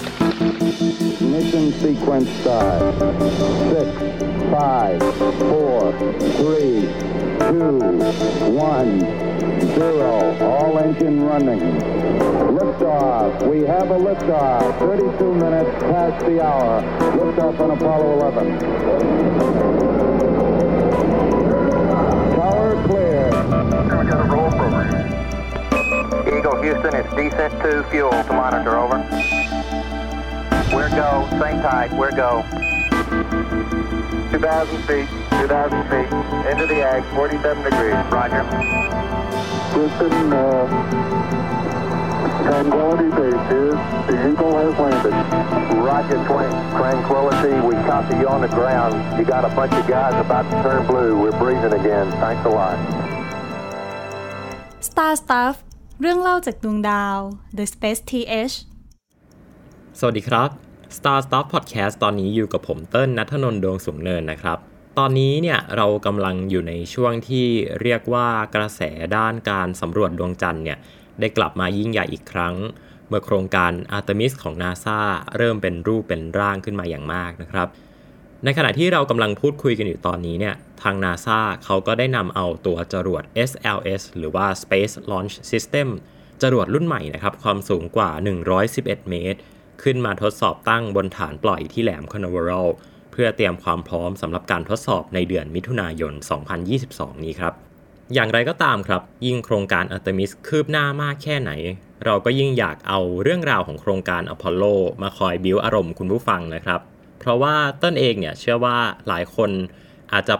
Ignition sequence start. Six, five, four, three, two, one, zero. All engine running. Liftoff. We have a liftoff. 32 minutes past the hour. Liftoff on Apollo 11. Tower clear. Eagle Houston, it's descent to fuel to monitor, over. We're go, same tide, we're go. 2,000 feet, 2,000 feet, into the ag, 47 degrees, roger. Houston, uh, Tranquility Base is the Eagle has landed. Roger, twin, tranquility, we copy you on the ground. You got a bunch of guys about to turn blue, we're breathing again, thanks a lot. Star Stuff เรื่องเล่าจากดวงดาว The Space TH สวัสดีครับ Star Stuff Podcast ตอนนี้อยู่กับผมเติ้ลนัทนนท์ดวงสูงเนินนะครับ ตอนนี้เนี่ยเรากำลังอยู่ในช่วงที่เรียกว่ากระแสด้านการสำรวจดวงจันทร์เนี่ยได้กลับมายิ่งใหญ่อีกครั้ง เมื่อโครงการ Artemis ของ NASA เริ่มเป็นรูปเป็นร่างขึ้นมาอย่างมากนะครับ ในขณะที่เรากำลังพูดคุยกันอยู่ตอนนี้เนี่ยทาง NASA เขาก็ได้นำเอาตัวจรวด SLS หรือว่า Space Launch System จรวดรุ่นใหม่นะครับความสูงกว่า 111 เมตร ขึ้นมาทดสอบตั้งบนฐานปล่อยที่แหลมค a นเว r ร l เพื่อเตรียมความพร้อมสำหรับการทดสอบในเดือนมิถุนายน 2022 นี้ครับ อย่างไรก็ตามครับ ยิ่งโครงการ Artemis คืบหน้ามากแค่ไหน เราก็ยิ่งอยากเอาเรื่องราวของโครงการอพอลโลมาคอยบิวอารมณ์คุณผู้ฟังนะครับ เพราะว่าต้นเองเนี่ยเชื่อว่าหลายคน อาจจะ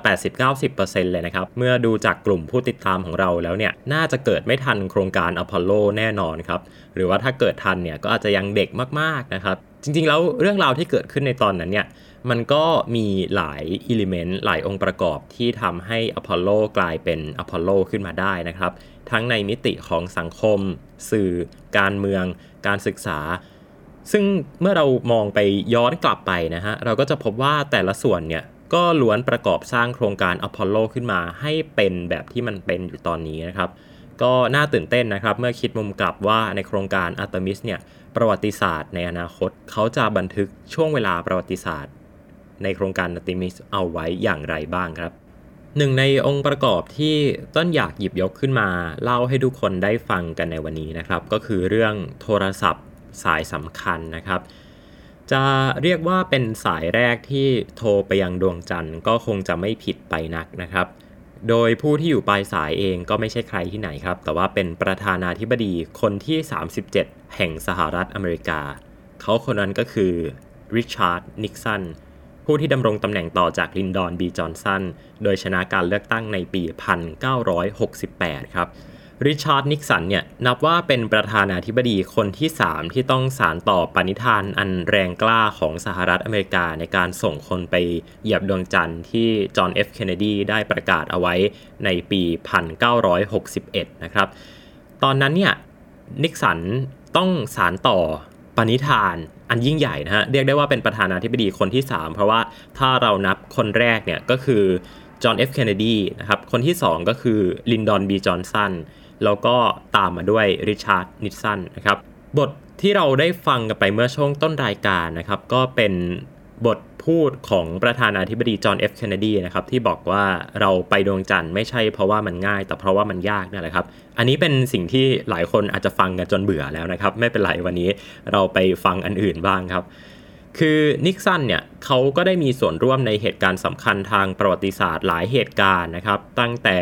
80-90%เลยนะครับ เมื่อดูจากกลุ่มผู้ติดตามของเราแล้วเนี่ย น่าจะเกิดไม่ทันโครงการอพอลโลแน่นอนครับ หรือว่าถ้าเกิดทันเนี่ยก็อาจจะยังเด็กมากๆนะครับ จริงๆ แล้วเรื่องราวที่เกิดขึ้นในตอนนั้นเนี่ย มันก็มีหลาย element หลายองค์ประกอบที่ทำให้อพอลโลกลายเป็นอพอลโลขึ้นมาได้นะครับ ทั้งในมิติของสังคม สื่อ การเมือง การศึกษาซึ่งเมื่อเรามองไปย้อนกลับไปนะฮะเราก็จะพบว่าแต่ละส่วนเนี่ย ก็ล้วนประกอบสร้างโครงการอพอลโลขึ้นมาให้เป็นแบบที่มันเป็นอยู่ตอนนี้นะครับ ก็น่าตื่นเต้นนะครับ เมื่อคิดมุมกลับว่าในโครงการอาร์ทิมิสเนี่ยประวัติศาสตร์ในอนาคต เขาจะบันทึกช่วงเวลาประวัติศาสตร์ ในโครงการอาร์ทิมิสเอาไว้อย่างไรบ้างครับหนึ่งในองค์ประกอบที่ต้นอยากหยิบยกขึ้นมาเล่าให้ทุกคนได้ฟังกันในวันนี้นะครับ ก็คือเรื่องโทรศัพท์สายสำคัญนะครับ จะเรียกว่าเป็นสายแรกที่โทรไปยังดวงจันทร์ก็คงจะไม่ผิดไปนักนะครับ โดยผู้ที่อยู่ปลายสายเองก็ไม่ใช่ใครที่ไหนครับ แต่ว่าเป็นประธานาธิบดีคนที่ 37 แห่งสหรัฐอเมริกา เขาคนนั้นก็คือริชาร์ด นิกสัน ผู้ที่ดำรงตำแหน่งต่อจากลินดอนบีจอห์นสัน โดยชนะการเลือกตั้งในปี 1968 ครับ ริชาร์ดนิกสันเนี่ยนับว่าเป็นประธานาธิบดีคนที่ 3 ที่ต้องสานต่อปณิธานอันแรงกล้าของสหรัฐอเมริกาในการส่งคนไปเหยียบดวงจันทร์ที่จอห์นเอฟเคนเนดีได้ประกาศเอาไว้ในปี 1961 นะครับ ตอนนั้นเนี่ยนิกสันต้องสานต่อปณิธานอันยิ่งใหญ่นะฮะเรียกได้ว่าเป็นประธานาธิบดีคนที่ 3 เพราะว่าถ้าเรานับคนแรกเนี่ยก็คือจอห์นเอฟเคนเนดีนะครับคนที่ 2 ก็คือลินดอนบีจอห์นสัน แล้วก็ตามมาด้วยริชาร์ดนิกสันนะครับ บทที่เราได้ฟังกันไปเมื่อช่วงต้นรายการนะครับ ก็เป็นบทพูดของประธานาธิบดีจอห์นเอฟเคนเนดีนะครับที่บอกว่าเราไปดวงจันทร์ไม่ใช่เพราะว่ามันง่าย แต่เพราะว่ามันยากนั่นแหละครับ อันนี้เป็นสิ่งที่หลายคนอาจจะฟังกันจนเบื่อแล้วนะครับ ไม่เป็นไรวันนี้เราไปฟังอันอื่นบ้างครับ คือนิกสันเนี่ยเขาก็ได้มีส่วนร่วมในเหตุการณ์สำคัญทางประวัติศาสตร์หลายเหตุการณ์นะครับ ตั้งแต่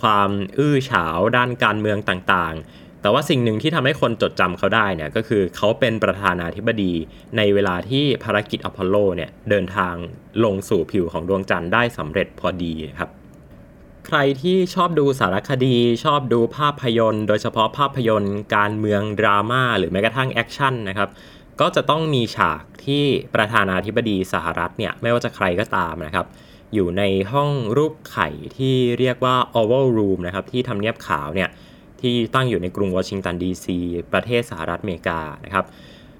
ความอื้อฉาวด้านการเมืองต่างๆ แต่ว่าสิ่งหนึ่งที่ทำให้คนจดจำเขาได้เนี่ยก็คือเขาเป็นประธานาธิบดีในเวลาที่ภารกิจอพอลโลเนี่ยเดินทางลงสู่ผิวของดวงจันทร์ได้สำเร็จพอดีครับใครที่ชอบดูสารคดี ชอบดูภาพยนตร์ โดยเฉพาะภาพยนตร์ การเมืองดราม่าหรือแม้กระทั่งแอคชั่นนะครับก็จะต้องมีฉากที่ประธานาธิบดีสหรัฐเนี่ยไม่ว่าจะใครก็ตามนะครับ อยู่ในห้องรูปไข่ที่เรียกว่า Oval Room นะครับที่ทำเนียบขาวเนี่ยที่ตั้งอยู่ในกรุงวอชิงตันดีซีประเทศสหรัฐอเมริกานะครับ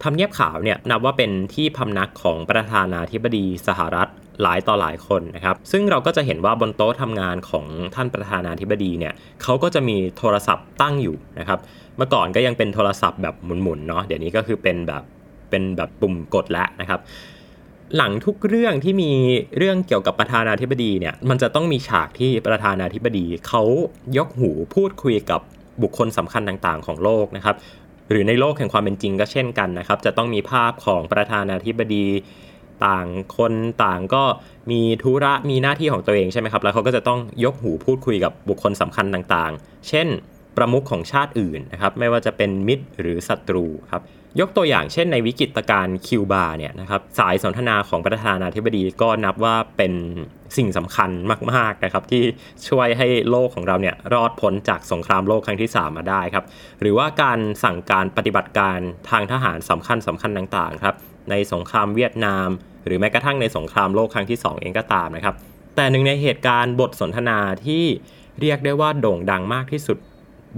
ทำเนียบขาวเนี่ยนับว่าเป็นที่พำนักของประธานาธิบดีสหรัฐหลายต่อหลายคนนะครับ ซึ่งเราก็จะเห็นว่าบนโต๊ะทำงานของท่านประธานาธิบดีเนี่ยเขาก็จะมีโทรศัพท์ตั้งอยู่นะครับ เมื่อก่อนก็ยังเป็นโทรศัพท์แบบหมุนๆเนาะเดี๋ยวนี้ก็คือเป็นแบบเป็นแบบปุ่มกดแล้วนะครับ หลังทุกเรื่องที่มีเรื่องเกี่ยวกับประธานาธิบดีเนี่ย มันจะต้องมีฉากที่ประธานาธิบดีเขายกหูพูดคุยกับบุคคลสำคัญต่างๆ ของโลกนะครับ หรือในโลกแห่งความเป็นจริงก็เช่นกันนะครับ จะต้องมีภาพของประธานาธิบดีต่างคนต่างก็มีธุระมีหน้าที่ของตัวเองใช่ไหมครับ แล้วเขาก็จะต้องยกหูพูดคุยกับบุคคลสำคัญต่างๆ เช่น ประมุขของชาติอื่นนะครับ ไม่ว่าจะเป็นมิตรหรือศัตรูครับ ยกตัวอย่างเช่นในวิกฤตการคิวบาเนี่ยนะครับสายสนทนาของประธานาธิบดีก็นับว่าเป็นสิ่งสำคัญมากๆนะครับที่ช่วยให้โลกของเราเนี่ยรอดพ้นจากสงครามโลกครั้งที่ 3 มาได้ครับหรือว่าการสั่งการปฏิบัติการทางทหารสำคัญสำคัญต่างๆครับในสงครามเวียดนาม หรือแม้กระทั่งในสงครามโลกครั้งที่ 2 เองก็ตามนะครับแต่หนึ่งในเหตุการณ์บทสนทนาที่เรียกได้ว่าโด่งดังมากที่สุด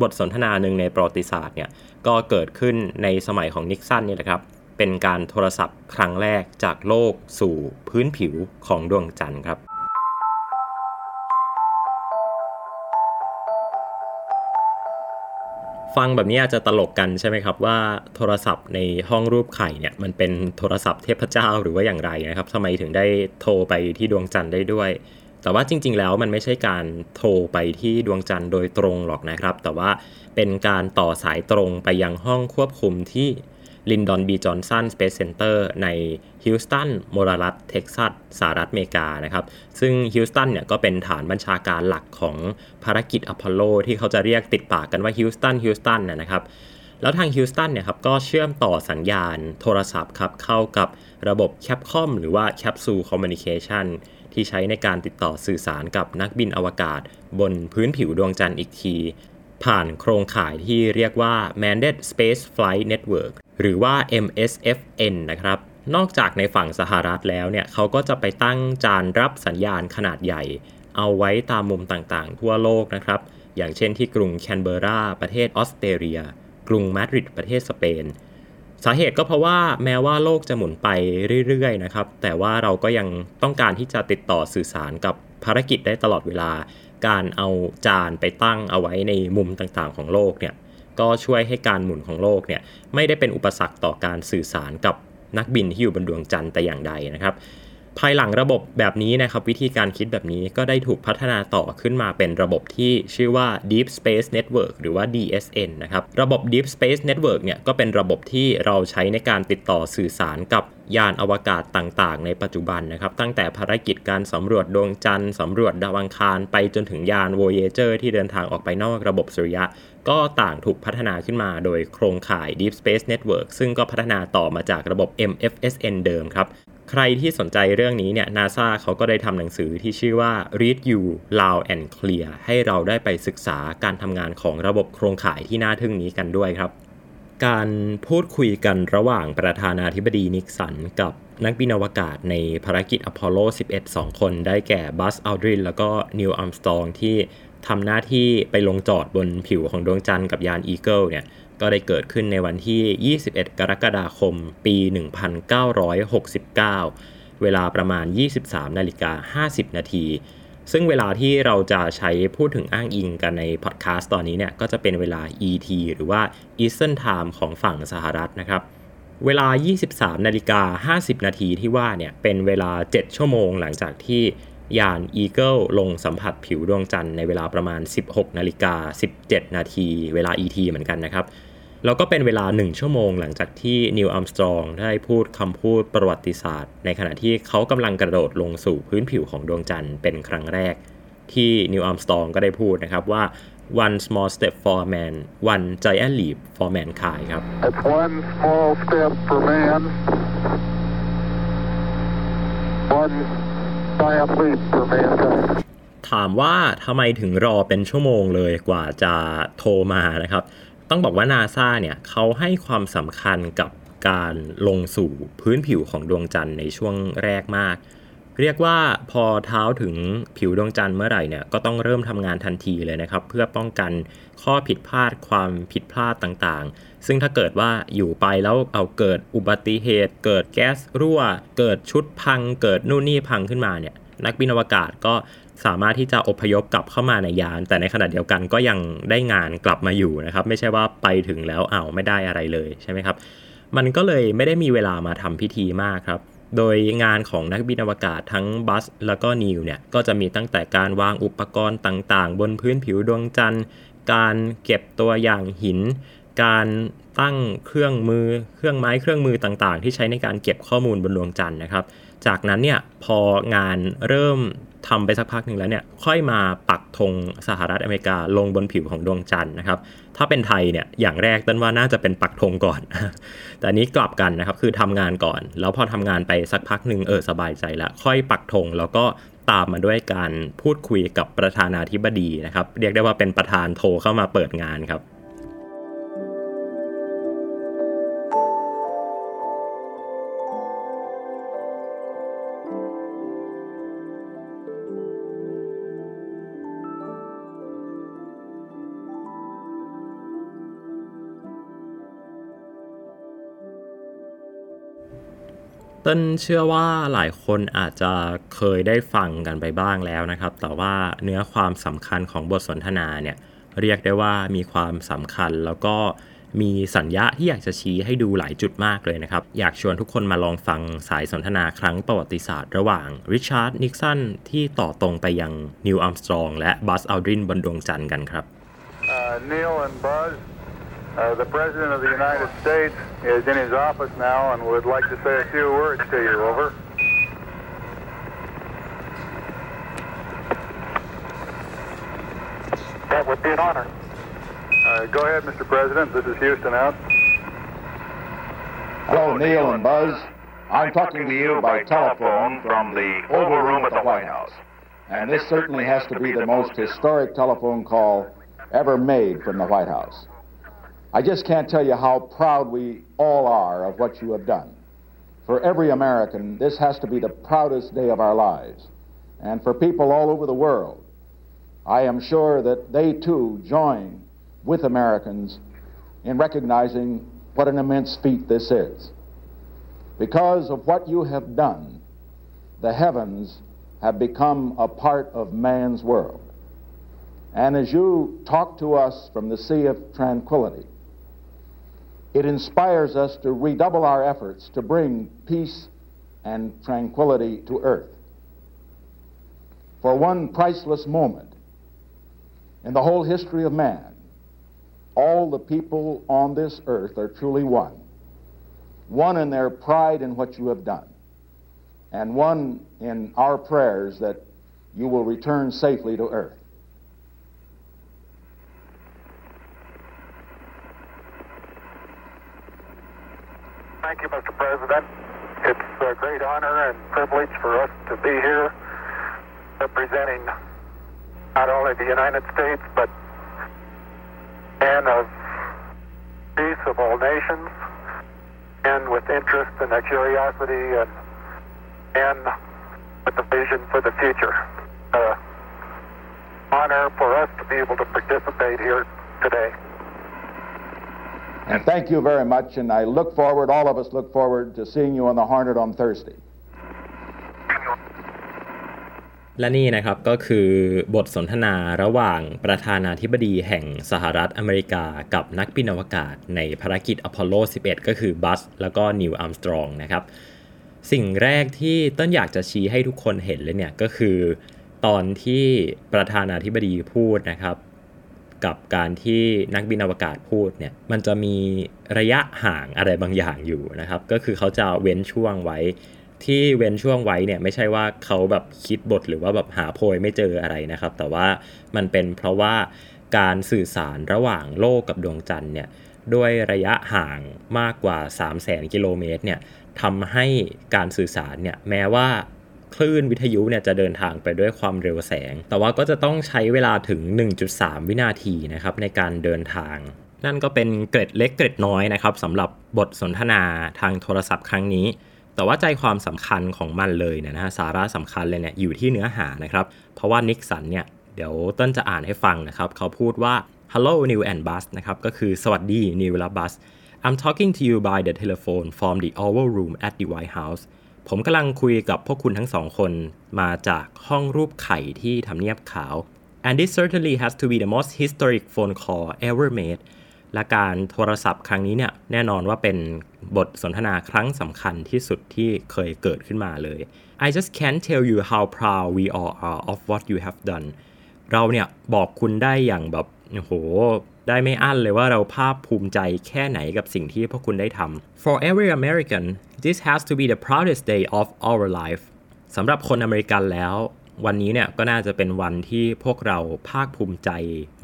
บทสนทนาหนึ่งในประวัติศาสตร์เนี่ยก็เกิดขึ้นในสมัยของนิกสันนี่แหละครับ เป็นการโทรศัพท์ครั้งแรกจากโลกสู่พื้นผิวของดวงจันทร์ครับฟังแบบนี้อาจจะตลกกันใช่ไหมครับว่าโทรศัพท์ในห้องรูปไข่เนี่ยมันเป็นโทรศัพท์เทพเจ้าหรือว่าอย่างไรนะครับทำไมถึงได้โทรไปที่ดวงจันทร์ได้ด้วย แต่ว่าจริง ๆ แล้วมันไม่ใช่การโทรไปที่ดวงจันทร์โดยตรงหรอกนะครับ แต่ว่าเป็นการต่อสายตรงไปยังห้องควบคุมที่ลินดอนบีจอห์นสัน Space Center ในฮิวสตันมลรัฐเท็กซัสสหรัฐอเมริกานะครับ ซึ่งฮิวสตันเนี่ยก็เป็นฐานบัญชาการหลักของภารกิจอพอลโลที่เขาจะเรียกติดปากกันว่าฮิวสตันฮิวสตันนะครับแล้วทางฮิวสตันเนี่ยครับก็เชื่อมต่อสัญญาณโทรศัพท์ครับเข้ากับระบบ CAPCOM หรือว่า Capsule Communication ที่ใช้ในการติดต่อสื่อสารกับนักบินอวกาศ บนพื้นผิวดวงจันทร์อีกที ผ่านโครงข่ายที่เรียกว่า Manned Space Flight Network หรือว่า MSFN นะครับ นอกจากในฝั่งสหรัฐแล้วเนี่ยเขาก็จะไปตั้งจานรับสัญญาณขนาดใหญ่ เอาไว้ตามมุมต่างๆ ทั่วโลกนะครับ อย่างเช่นที่กรุงแคนเบราประเทศออสเตรเลีย กรุงมาดริดประเทศสเปน สาเหตุก็เพราะว่าแม้ว่าโลกจะหมุนไปเรื่อยๆนะครับ แต่ว่าเราก็ยังต้องการที่จะติดต่อสื่อสารกับภารกิจได้ตลอดเวลา การเอาจานไปตั้งเอาไว้ในมุมต่างๆของโลกเนี่ยก็ช่วยให้การหมุนของโลกเนี่ยไม่ได้เป็นอุปสรรคต่อการสื่อสารกับนักบินที่อยู่บนดวงจันทร์แต่อย่างใดนะครับ ภายหลังระบบแบบนี้นะครับวิธีการคิดแบบนี้ก็ได้ถูกพัฒนาต่อขึ้นมาเป็นระบบที่ชื่อว่า Deep Space Network หรือว่า DSN นะครับระบบ Deep Space Network เนี่ยก็เป็นระบบที่เราใช้ในการติดต่อสื่อสารกับยานอวกาศต่างๆ ในปัจจุบันนะครับตั้งแต่ภารกิจการสำรวจดวงจันทร์สำรวจดาวอังคาร ไปจนถึงยาน Voyager ที่เดินทางออกไปนอกระบบสุริยะ ก็ต่างถูกพัฒนาขึ้นมาโดยโครงข่าย Deep Space Network ซึ่งก็พัฒนาต่อมาจากระบบ MFSN เดิมครับ ใครที่สนใจเรื่องนี้เนี่ย NASA เขาก็ได้ทำหนังสือที่ชื่อว่า Read You Loud and Clear ให้เราได้ไปศึกษาการทำงานของระบบโครงข่ายที่น่าทึ่งนี้กันด้วยครับ การพูดคุยกันระหว่างประธานาธิบดีนิกสันกับนักบินอวกาศในภารกิจอพอลโล 11 2 คนได้แก่บัสอัลดรินแล้วก็นีลอาร์มสตรองที่ ทำหน้าที่ไปลงจอดบนผิวของดวงจันทร์กับยานอีเกิลเนี่ยก็ได้เกิดขึ้นในวันที่ 21 กรกฎาคม ปี 1969 เวลาประมาณ 23นาฬิกา50 นาที ซึ่งเวลาที่เราจะใช้พูดถึงอ้างอิงกันในพอดแคสต์ตอนนี้เนี่ย ก็จะเป็นเวลา ET หรือว่า Eastern Time ของฝั่งสหรัฐนะครับ เวลา 23นาฬิกา50 นาทีที่ว่าเนี่ย เป็นเวลา 7 ชั่วโมงหลังจากที่ ยาน Eagle ลงสัมผัสผิวดวงจันทร์ในเวลาประมาณ 16นาฬิกา17 นาทีเวลา ET เหมือนกันนะครับ แล้วก็เป็นเวลา 1 ชั่วโมงหลังจากที่นิวอัมสตรองได้พูดคำพูดประวัติศาสตร์ ในขณะที่เขากำลังกระโดดลงสู่พื้นผิวของดวงจันทร์เป็นครั้งแรก ที่นิวอัมสตรองก็ได้พูดนะครับว่า one small step for man one giant leap for mankind ครับ It's one small step for man, one ถามว่าทำไมถึงรอเป็นชั่วโมงเลยกว่าจะโทรมานะครับ ต้องบอกว่านาซาเนี่ยเขาให้ความสำคัญกับการลงสู่พื้นผิวของดวงจันทร์ในช่วงแรกมาก เรียกว่าพอเท้าถึงผิวดวงจันทร์เมื่อไหร่เนี่ยก็ต้องเริ่มทำงานทันทีเลยนะครับ เพื่อป้องกันข้อผิดพลาดความผิดพลาดต่างๆ ซึ่งถ้าเกิดว่าอยู่ไปแล้วเอาเกิดอุบัติเหตุ เกิดแก๊สรั่ว เกิดชุดพัง เกิดนู่นนี่พังขึ้นมาเนี่ยนักบินอวกาศก็สามารถที่จะอพยพกลับเข้ามาในยาน แต่ในขณะเดียวกันก็ยังได้งานกลับมาอยู่นะครับ ไม่ใช่ว่าไปถึงแล้วอ้าวไม่ได้อะไรเลยใช่ไหมครับ มันก็เลยไม่ได้มีเวลามาทำพิธีมากครับ โดยงานของนักบินอวกาศทั้งบัสแล้วก็นิวเนี่ยก็จะมีตั้งแต่การวางอุปกรณ์ต่างๆ บนพื้นผิวดวงจันทร์ การเก็บตัวอย่างหิน การตั้งเครื่องมือเครื่องไม้เครื่องมือต่างๆ ที่ใช้ในการเก็บข้อมูลบนดวงจันทร์นะครับ จากนั้นเนี่ยพองานเริ่มทำไปสักพักหนึ่งแล้วเนี่ยค่อยมาปักธงสหรัฐอเมริกาลงบนผิวของดวงจันทร์นะครับ ถ้าเป็นไทยเนี่ยอย่างแรกต้นว่าน่าจะเป็นปักธงก่อน แต่นี้กลับกันนะครับคือทำงานก่อน แล้วพอทำงานไปสักพักหนึ่งเออสบายใจละค่อยปักธงแล้วก็ตามมาด้วยการพูดคุยกับประธานาธิบดีนะครับ เรียกได้ว่าเป็นประธานโทรเข้ามาเปิดงานครับ ต้นเชื่อว่าหลายคนอาจจะเคยได้ฟังกันไปบ้างแล้วนะครับ แต่ว่าเนื้อความสำคัญของบทสนทนาเนี่ยเรียกได้ว่ามีความสำคัญแล้วก็มีสัญญาที่อยากจะชี้ให้ดูหลายจุดมากเลยนะครับ อยากชวนทุกคนมาลองฟังสายสนทนาครั้งประวัติศาสตร์ระหว่างริชาร์ดนิกสันที่ต่อตรงไปยังนิวอัมสตรองและบัสอัลดรินบนดวงจันทร์กันครับ Uh, Neil and Buzz, uh, the President of the United States is in his office now and would like to say a few words to you. Over. That would be an honor. Uh, go ahead, Mr. President. This is Houston out. Hello, Neil and Buzz. I'm talking to you by telephone from the Oval Room at the White House. And this certainly has to be the most historic telephone call ever made from the White House. I just can't tell you how proud we all are of what you have done. For every American, this has to be the proudest day of our lives. And for people all over the world, I am sure that they too join with Americans in recognizing what an immense feat this is. Because of what you have done, the heavens have become a part of man's world. And as you talk to us from the Sea of Tranquility, it inspires us to redouble our efforts to bring peace and tranquility to earth. For one priceless moment in the whole history of man, all the people on this earth are truly one. One in their pride in what you have done, and one in our prayers that you will return safely to earth. Thank you, Mr. President. It's a great honor and privilege for us to be here representing not only the United States, but men of peace of all nations, and with interest and a curiosity and, and with a vision for the future. Uh, honor for us to be able to participate here today. And thank you very much, and I look forward, all of us look forward to seeing you on the Hornet on Thursday. และนี่นะครับก็คือบทสนทนาระหว่างประธานาธิบดีแห่งสหรัฐอเมริกากับนักบินอวกาศในภารกิจอพอลโล 11 ก็คือบัสแล้วก็นีลอาร์มสตรองนะครับ สิ่งแรกที่ต้นอยากจะชี้ให้ทุกคนเห็นเลยเนี่ยก็คือ ตอนที่ประธานาธิบดีพูดนะครับ กับการที่นักบินอวกาศพูดเนี่ยมันจะมีระยะห่างอะไรบางอย่างอยู่นะครับ ก็คือเขาจะเว้นช่วงไว้ ที่เว้นช่วงไว้เนี่ยไม่ใช่ว่าเขาแบบคิดบทหรือว่าแบบหาโพยไม่เจออะไรนะครับ แต่ว่ามันเป็นเพราะว่าการสื่อสารระหว่างโลกกับดวงจันทร์เนี่ยด้วยระยะห่างมากกว่า 3 0 0 0 0 0 กิโลเมตรเนี่ยทำให้การสื่อสารเนี่ยแม้ว่า คลื่นวิทยุเนี่ยจะเดินทางไปด้วยความเร็วแสง แต่ว่าก็จะต้องใช้เวลาถึง 1.3 วินาทีนะครับในการเดินทาง นั่นก็เป็นเกร็ดเล็กเกร็ดน้อยนะครับสำหรับบทสนทนาทางโทรศัพท์ครั้งนี้แต่ว่าใจความสำคัญของมันเลยเนี่ยนะฮะสาระสำคัญเลยเนี่ยอยู่ที่เนื้อหานะครับ เพราะว่านิกสันเนี่ยเดี๋ยวต้นจะอ่านให้ฟังนะครับ เขาพูดว่า hello Neil and Buzz นะครับ ก็คือสวัสดี Neil และ Buzz I'm talking to you by the telephone from the Oval Room at the White House ผมกำลังคุยกับพวกคุณทั้งสองคนมาจากห้องรูปไข่ที่ทำเนียบขาว and this certainly has to be the most historic phone call ever made และการโทรศัพท์ครั้งนี้เนี่ยแน่นอนว่าเป็นบทสนทนาครั้งสำคัญที่สุดที่เคยเกิดขึ้นมาเลย I just can't tell you how proud we all are of what you have done เราเนี่ยบอกคุณได้อย่างแบบโหได้ไม่อั้นเลยว่าเราภาคภูมิใจแค่ไหนกับสิ่งที่พวกคุณได้ทำ For every American this has to be the proudest day of our life สำหรับคนอเมริกันแล้ว วันนี้เนี่ยก็น่าจะเป็นวันที่พวกเราภาคภูมิใจ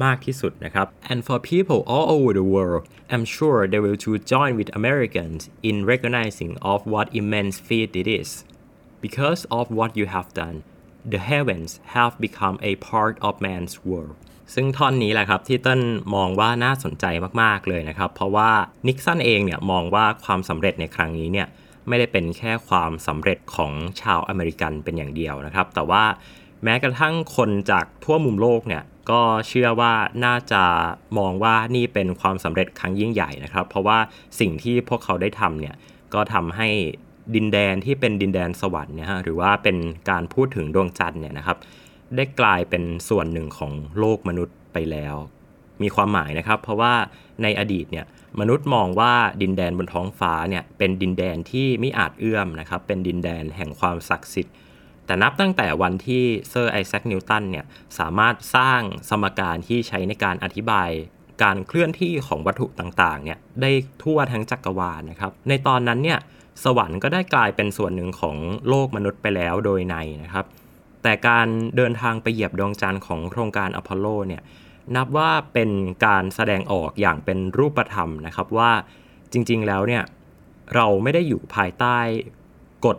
มากที่สุดนะครับ and for people all over the world I'm sure they will to join with Americans in recognizing of what immense feat it is because of what you have done the heavens have become a part of man's world ซึ่งท่อนนี้แหละครับที่ต้นมองว่าน่าสนใจมากๆเลยนะครับ เพราะว่านิกสันเองเนี่ยมองว่าความสำเร็จในครั้งนี้เนี่ยไม่ได้เป็นแค่ความสำเร็จของชาวอเมริกันเป็นอย่างเดียวนะครับ แต่ว่าแม้กระทั่งคนจากทั่วมุมโลกเนี่ยก็เชื่อว่าน่าจะมองว่านี่เป็นความสำเร็จครั้งยิ่งใหญ่นะครับ เพราะว่าสิ่งที่พวกเขาได้ทำเนี่ยก็ทำให้ ดินแดนที่เป็นดินแดนสวรรค์เนี่ยฮะหรือว่าเป็นการพูดถึงดวงจันทร์เนี่ยนะครับ ได้กลายเป็นส่วนหนึ่งของโลกมนุษย์ไปแล้ว มีความหมายนะครับ เพราะว่าในอดีตเนี่ยมนุษย์มองว่าดินแดนบนท้องฟ้าเนี่ยเป็นดินแดนที่ไม่อาจเอื้อมนะครับ เป็นดินแดนแห่งความศักดิ์สิทธิ์ แต่นับตั้งแต่วันที่เซอร์ไอแซคนิวตันเนี่ยสามารถสร้างสมการที่ใช้ในการอธิบายการเคลื่อนที่ของวัตถุต่างๆเนี่ยได้ทั่วทั้งจักรวาลนะครับ ในตอนนั้นเนี่ย สวรรค์ก็ได้กลายเป็นส่วนหนึ่งของโลกมนุษย์ไปแล้วโดยนัยนะครับ แต่การเดินทางไปเหยียบดวงจันทร์ของโครงการอพอลโลเนี่ยนับว่าเป็นการแสดงออกอย่างเป็นรูปธรรมนะครับว่าจริงๆแล้วเนี่ยเราไม่ได้อยู่ภายใต้กฎ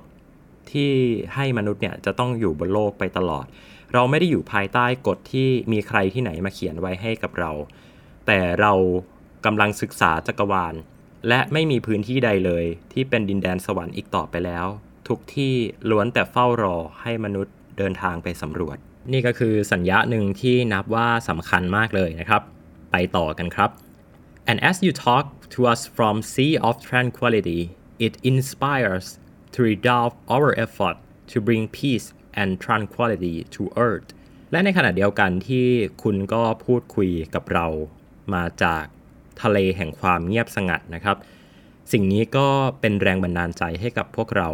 ที่ให้มนุษย์เนี่ยจะต้องอยู่บนโลกไปตลอด เราไม่ได้อยู่ภายใต้กฎที่มีใครที่ไหนมาเขียนไว้ให้กับเรา แต่เรากำลังศึกษาจักรวาล และไม่มีพื้นที่ใดเลย ที่เป็นดินแดนสวรรค์อีกต่อไปแล้ว ทุกที่ล้วนแต่เฝ้ารอให้มนุษย์เดินทางไปสำรวจ นี่ก็คือสัญญาหนึ่งที่นับว่าสำคัญมากเลยนะครับ ไปต่อกันครับ and as you talk to us from sea of tranquility it inspires to redouble our effort to bring peace and tranquility to earth และในขณะเดียวกันที่คุณก็พูดคุยกับเรามาจาก ทะเลแห่งความเงียบสงัดนะครับ สิ่งนี้ก็เป็นแรงบันดาลใจให้กับพวกเรา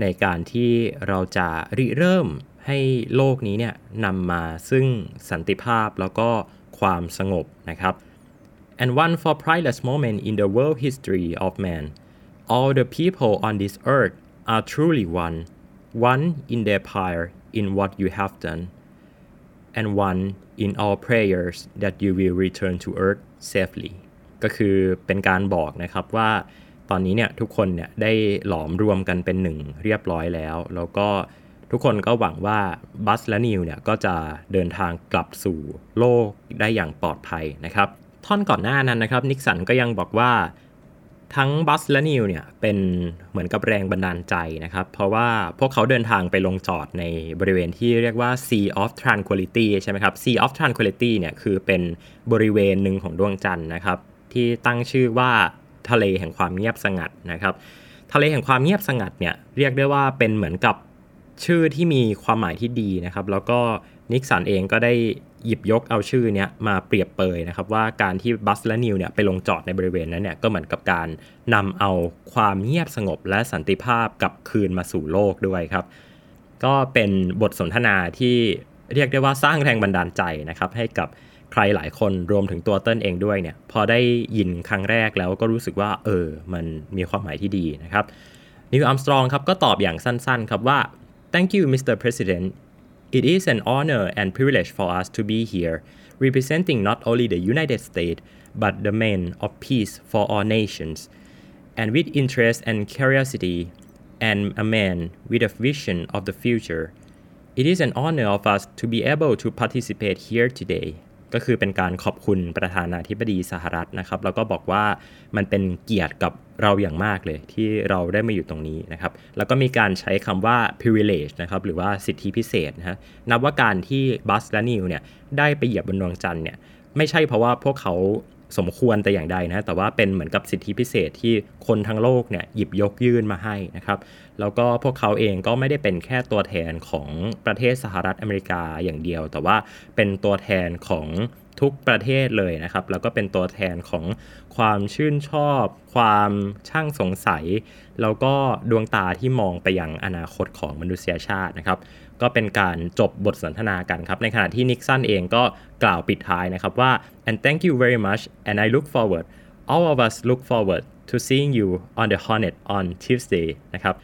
ในการที่เราจะริเริ่มให้โลกนี้เนี่ยนำมาซึ่งสันติภาพแล้วก็ความสงบนะครับ and one for priceless moment in the world history of man all the people on this earth are truly one one in their power in what you have done and one in all prayers that you will return to earth safely ก็คือเป็นการบอกนะครับว่าตอนนี้เนี่ยทุกคนเนี่ยได้หลอมรวมกันเป็นหนึ่งเรียบร้อยแล้ว แล้วก็ทุกคนก็หวังว่าบัสและนิวเนี่ยก็จะเดินทางกลับสู่โลกได้อย่างปลอดภัยนะครับ ท่อนก่อนหน้านั้นนะครับนิกสันก็ยังบอกว่าทั้งบัสและนิวเนี่ยเป็นเหมือนกับแรงบันดาลใจนะครับ เพราะว่าพวกเขาเดินทางไปลงจอดในบริเวณที่เรียกว่า Sea of Tranquility ใช่ไหมครับ Sea of Tranquility เนี่ยคือเป็นบริเวณหนึ่งของดวงจันทร์นะครับ ที่ตั้งชื่อว่าทะเลแห่งความเงียบสงัดนะครับ ทะเลแห่งความเงียบสงัดเนี่ยเรียกได้ว่าเป็นเหมือนกับชื่อที่มีความหมายที่ดีนะครับ แล้วก็นิกสันเองก็ได้หยิบยกเอาชื่อเนี้ยมาเปรียบเปยนะครับ ว่าการที่บัสและนิวเนี่ยไปลงจอดในบริเวณนั้นเนี่ยก็เหมือนกับการนำเอาความเงียบสงบและสันติภาพกลับคืนมาสู่โลกด้วยครับ ก็เป็นบทสนทนาที่เรียกได้ว่าสร้างแรงบันดาลใจนะครับ ให้กับ ใครหลายคนรวมถึงตัวเติ้ลเองด้วยเนี่ยพอได้ยินครั้งแรกแล้วก็รู้สึกว่า เออ มันมีความหมายที่ดีนะครับนิวอัมสตรองครับก็ตอบอย่างสั้นๆครับว่า thank you Mr. President It is an honor and privilege for us to be here, representing not only the United States, but the men of peace for all nations. And with interest and curiosity, and a man with a vision of the future, it is an honor of us to be able to participate here today. ก็คือเป็นการขอบคุณประธานาธิบดีสหรัฐนะครับ แล้วก็บอกว่ามันเป็นเกียรติกับเราอย่างมากเลยที่เราได้มาอยู่ตรงนี้นะครับ แล้วก็มีการใช้คำว่า privilege นะครับหรือว่าสิทธิพิเศษนะฮะนับว่าการที่บัสและนิวเนี่ยได้ไปเหยียบบนดวงจันทร์เนี่ยไม่ใช่เพราะว่าพวกเขา สมควรแต่อย่างใดนะ แต่ว่าเป็นเหมือนกับสิทธิพิเศษที่คนทั้งโลกเนี่ยหยิบยกยื่นมาให้นะครับ แล้วก็พวกเขาเองก็ไม่ได้เป็นแค่ตัวแทนของประเทศสหรัฐอเมริกาอย่างเดียว แต่ว่าเป็นตัวแทนของทุกประเทศเลยนะครับ แล้วก็เป็นตัวแทนของความชื่นชอบ ความช่างสงสัย แล้วก็ดวงตาที่มองไปยังอนาคตของมนุษยชาตินะครับ ก็เป็นการจบบทสนทนากันครับ ในขณะที่นิกสันเองก็กล่าวปิดท้ายนะครับว่า and thank you very much and I look forward all of us look forward to seeing you on the Hornet on Tuesday นะครับ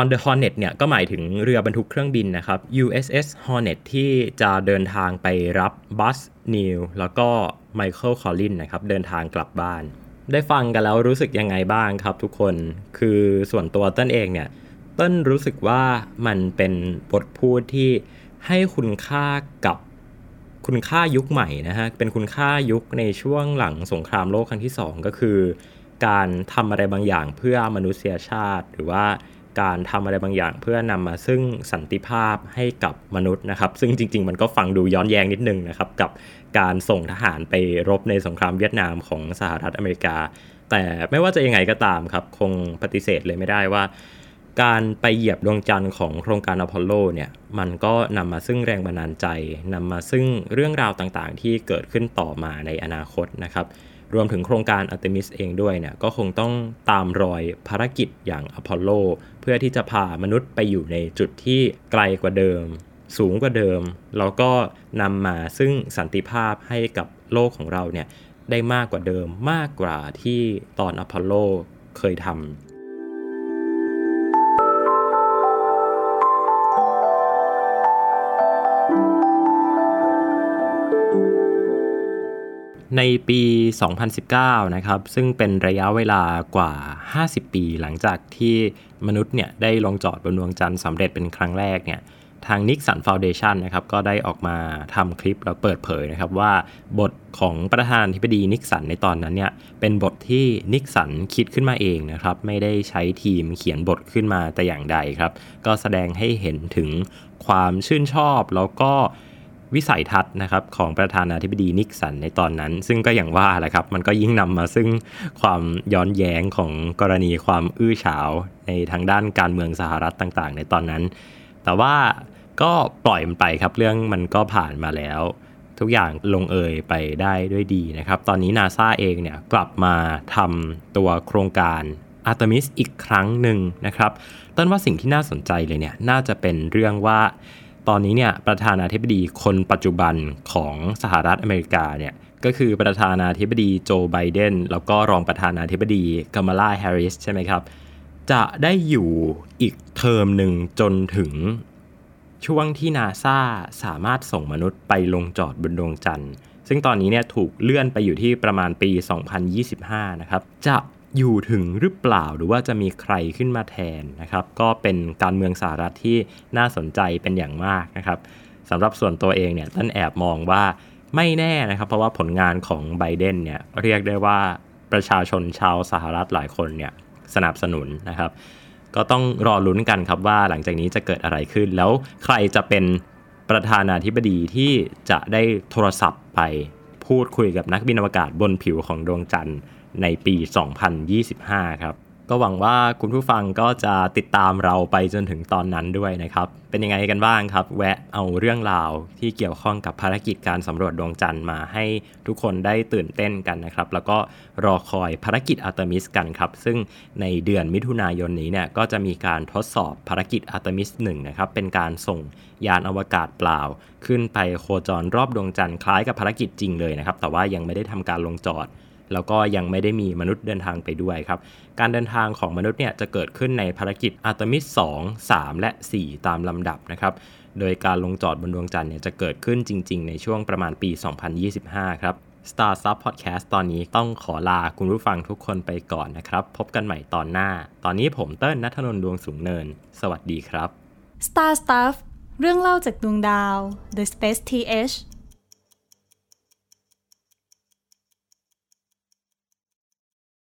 on the Hornet เนี่ยก็หมายถึงเรือบรรทุกเครื่องบินนะครับ USS Hornet ที่จะเดินทางไปรับบัสนิวแล้วก็ไมเคิลคอลลินนะครับ เดินทางกลับบ้าน ได้ฟังกันแล้วรู้สึกยังไงบ้างครับทุกคน คือส่วนตัวเต้นเองเนี่ย เต้นรู้สึกว่ามันเป็นบทพูดที่ให้คุณค่ากับคุณค่ายุคใหม่นะฮะ เป็นคุณค่ายุคในช่วงหลังสงครามโลกครั้งที่ 2 ก็คือ การทำอะไรบางอย่างเพื่อมนุษยชาติ หรือว่าการทำอะไรบางอย่างเพื่อนำมาซึ่งสันติภาพให้กับมนุษย์นะครับ ซึ่งจริง ๆ มันก็ฟังดูย้อนแย้งนิดนึงนะครับ กับการส่งทหารไปรบในสงครามเวียดนามของสหรัฐอเมริกา แต่ไม่ว่าจะยังไงก็ตามครับ คงปฏิเสธเลยไม่ได้ว่า การไปเหยียบดวงจันทร์ของโครงการอพอลโลเนี่ยมันก็นำมาซึ่งแรงบันดาลใจนำมาซึ่งเรื่องราวต่างๆ ที่เกิดขึ้นต่อมาในอนาคตนะครับรวมถึงโครงการอาร์เทมิสเองด้วยเนี่ยก็คงต้องตามรอยภารกิจอย่างอพอลโลเพื่อที่จะพามนุษย์ไปอยู่ในจุดที่ไกลกว่าเดิม สูงกว่าเดิม แล้วก็นำมาซึ่งสันติภาพให้กับโลกของเราเนี่ยได้มากกว่าเดิมมากกว่าที่ตอนอพอลโลเคยทำ ในปี 2019 นะครับ ซึ่งเป็นระยะเวลากว่า 50 ปีหลังจากที่มนุษย์เนี่ยได้ลงจอดบนดวงจันทร์สำเร็จเป็นครั้งแรกเนี่ย ทางนิกสันฟ u n เดชันนะครับ ก็ได้ออกมาทำคลิปแล้วเปิดเผยนะครับว่าบทของประธานาธิบดีนิกสันในตอนนั้นเนี่ย เป็นบทที่นิกสันคิดขึ้นมาเองนะครับ ไม่ได้ใช้ทีมเขียนบทขึ้นมาแต่อย่างใดครับ ก็แสดงให้เห็นถึงความชื่นชอบแล้วก็ วิสัยทัศน์นะครับของประธานาธิบดีนิกสันในตอนนั้น ซึ่งก็อย่างว่าแหละครับ มันก็ยิ่งนำมาซึ่งความย้อนแย้งของกรณีความอื้อฉาวในทางด้านการเมืองสหรัฐต่างๆ ในตอนนั้น แต่ว่าก็ปล่อยมันไปครับเรื่องมันก็ผ่านมาแล้ว ทุกอย่างลงเอยไปได้ด้วยดีนะครับ ตอนนี้นาซาเองเนี่ยกลับมาทำตัวโครงการอาร์ตมิสอีกครั้งหนึ่งนะครับต้นว่าสิ่งที่น่าสนใจเลยเนี่ยน่าจะเป็นเรื่องว่า ตอนนี้เนี่ยประธานาธิบดีคนปัจจุบันของสหรัฐอเมริกาเนี่ยก็คือประธานาธิบดีโจไบเดนแล้วก็รองประธานาธิบดีกัม a ลาแฮร์ริสใช่ไหมครับ จะได้อยู่อีกเทอมหนึ่งจนถึงช่วงที่นาซาสามารถส่งมนุษย์ไปลงจอดบนดวงจันทร์ ซึ่งตอนนี้เนี่ยถูกเลื่อนไปอยู่ที่ประมาณปี 2025 นะครับ จะ อยู่ถึงหรือเปล่าหรือว่าจะมีใครขึ้นมาแทนนะครับ ก็เป็นการเมืองสหรัฐที่น่าสนใจเป็นอย่างมากนะครับสำหรับส่วนตัวเองเนี่ยต้นแอบมองว่าไม่แน่นะครับ เพราะว่าผลงานของไบเดนเนี่ยเรียกได้ว่าประชาชนชาวสหรัฐหลายคนเนี่ยสนับสนุนนะครับ ก็ต้องรอลุ้นกันครับว่าหลังจากนี้จะเกิดอะไรขึ้น แล้วใครจะเป็นประธานาธิบดีที่จะได้โทรศัพท์ไปพูดคุยกับนักบินอวกาศบนผิวของดวงจันทร์ ในปี 2025 ครับ ก็หวังว่าคุณผู้ฟังก็จะติดตามเราไปจนถึงตอนนั้นด้วยนะครับ เป็นยังไงกันบ้างครับ แวะเอาเรื่องราวที่เกี่ยวข้องกับภารกิจการสำรวจดวงจันทร์มาให้ทุกคนได้ตื่นเต้นกันนะครับ แล้วก็รอคอยภารกิจอาร์เทมิสกันครับ ซึ่งในเดือนมิถุนายนนี้เนี่ยก็จะมีการทดสอบภารกิจอาร์เทมิส1นะครับ เป็นการส่งยานอวกาศเปล่า ขึ้นไปโคจรรอบดวงจันทร์คล้ายกับภารกิจจริงเลยนะครับ แต่ว่ายังไม่ได้ทำการลงจอด แล้วก็ยังไม่ได้มีมนุษย์เดินทางไปด้วยครับ การเดินทางของมนุษย์เนี่ยจะเกิดขึ้นในภารกิจอาร์เทมิส 2 3 และ 4 ตามลำดับนะครับ โดยการลงจอดบนดวงจันทร์เนี่ยจะเกิดขึ้นจริง ๆ ในช่วงประมาณปี 2025 ครับ Star Sub Podcast ตอนนี้ต้องขอลาคุณผู้ฟังทุกคนไปก่อนนะครับ พบกันใหม่ตอนหน้า ตอนนี้ผมเติ้ลนัทนนท์ดวงสูงเนิน สวัสดีครับ Star Stuff เรื่องเล่าจากดวงดาว The Space TH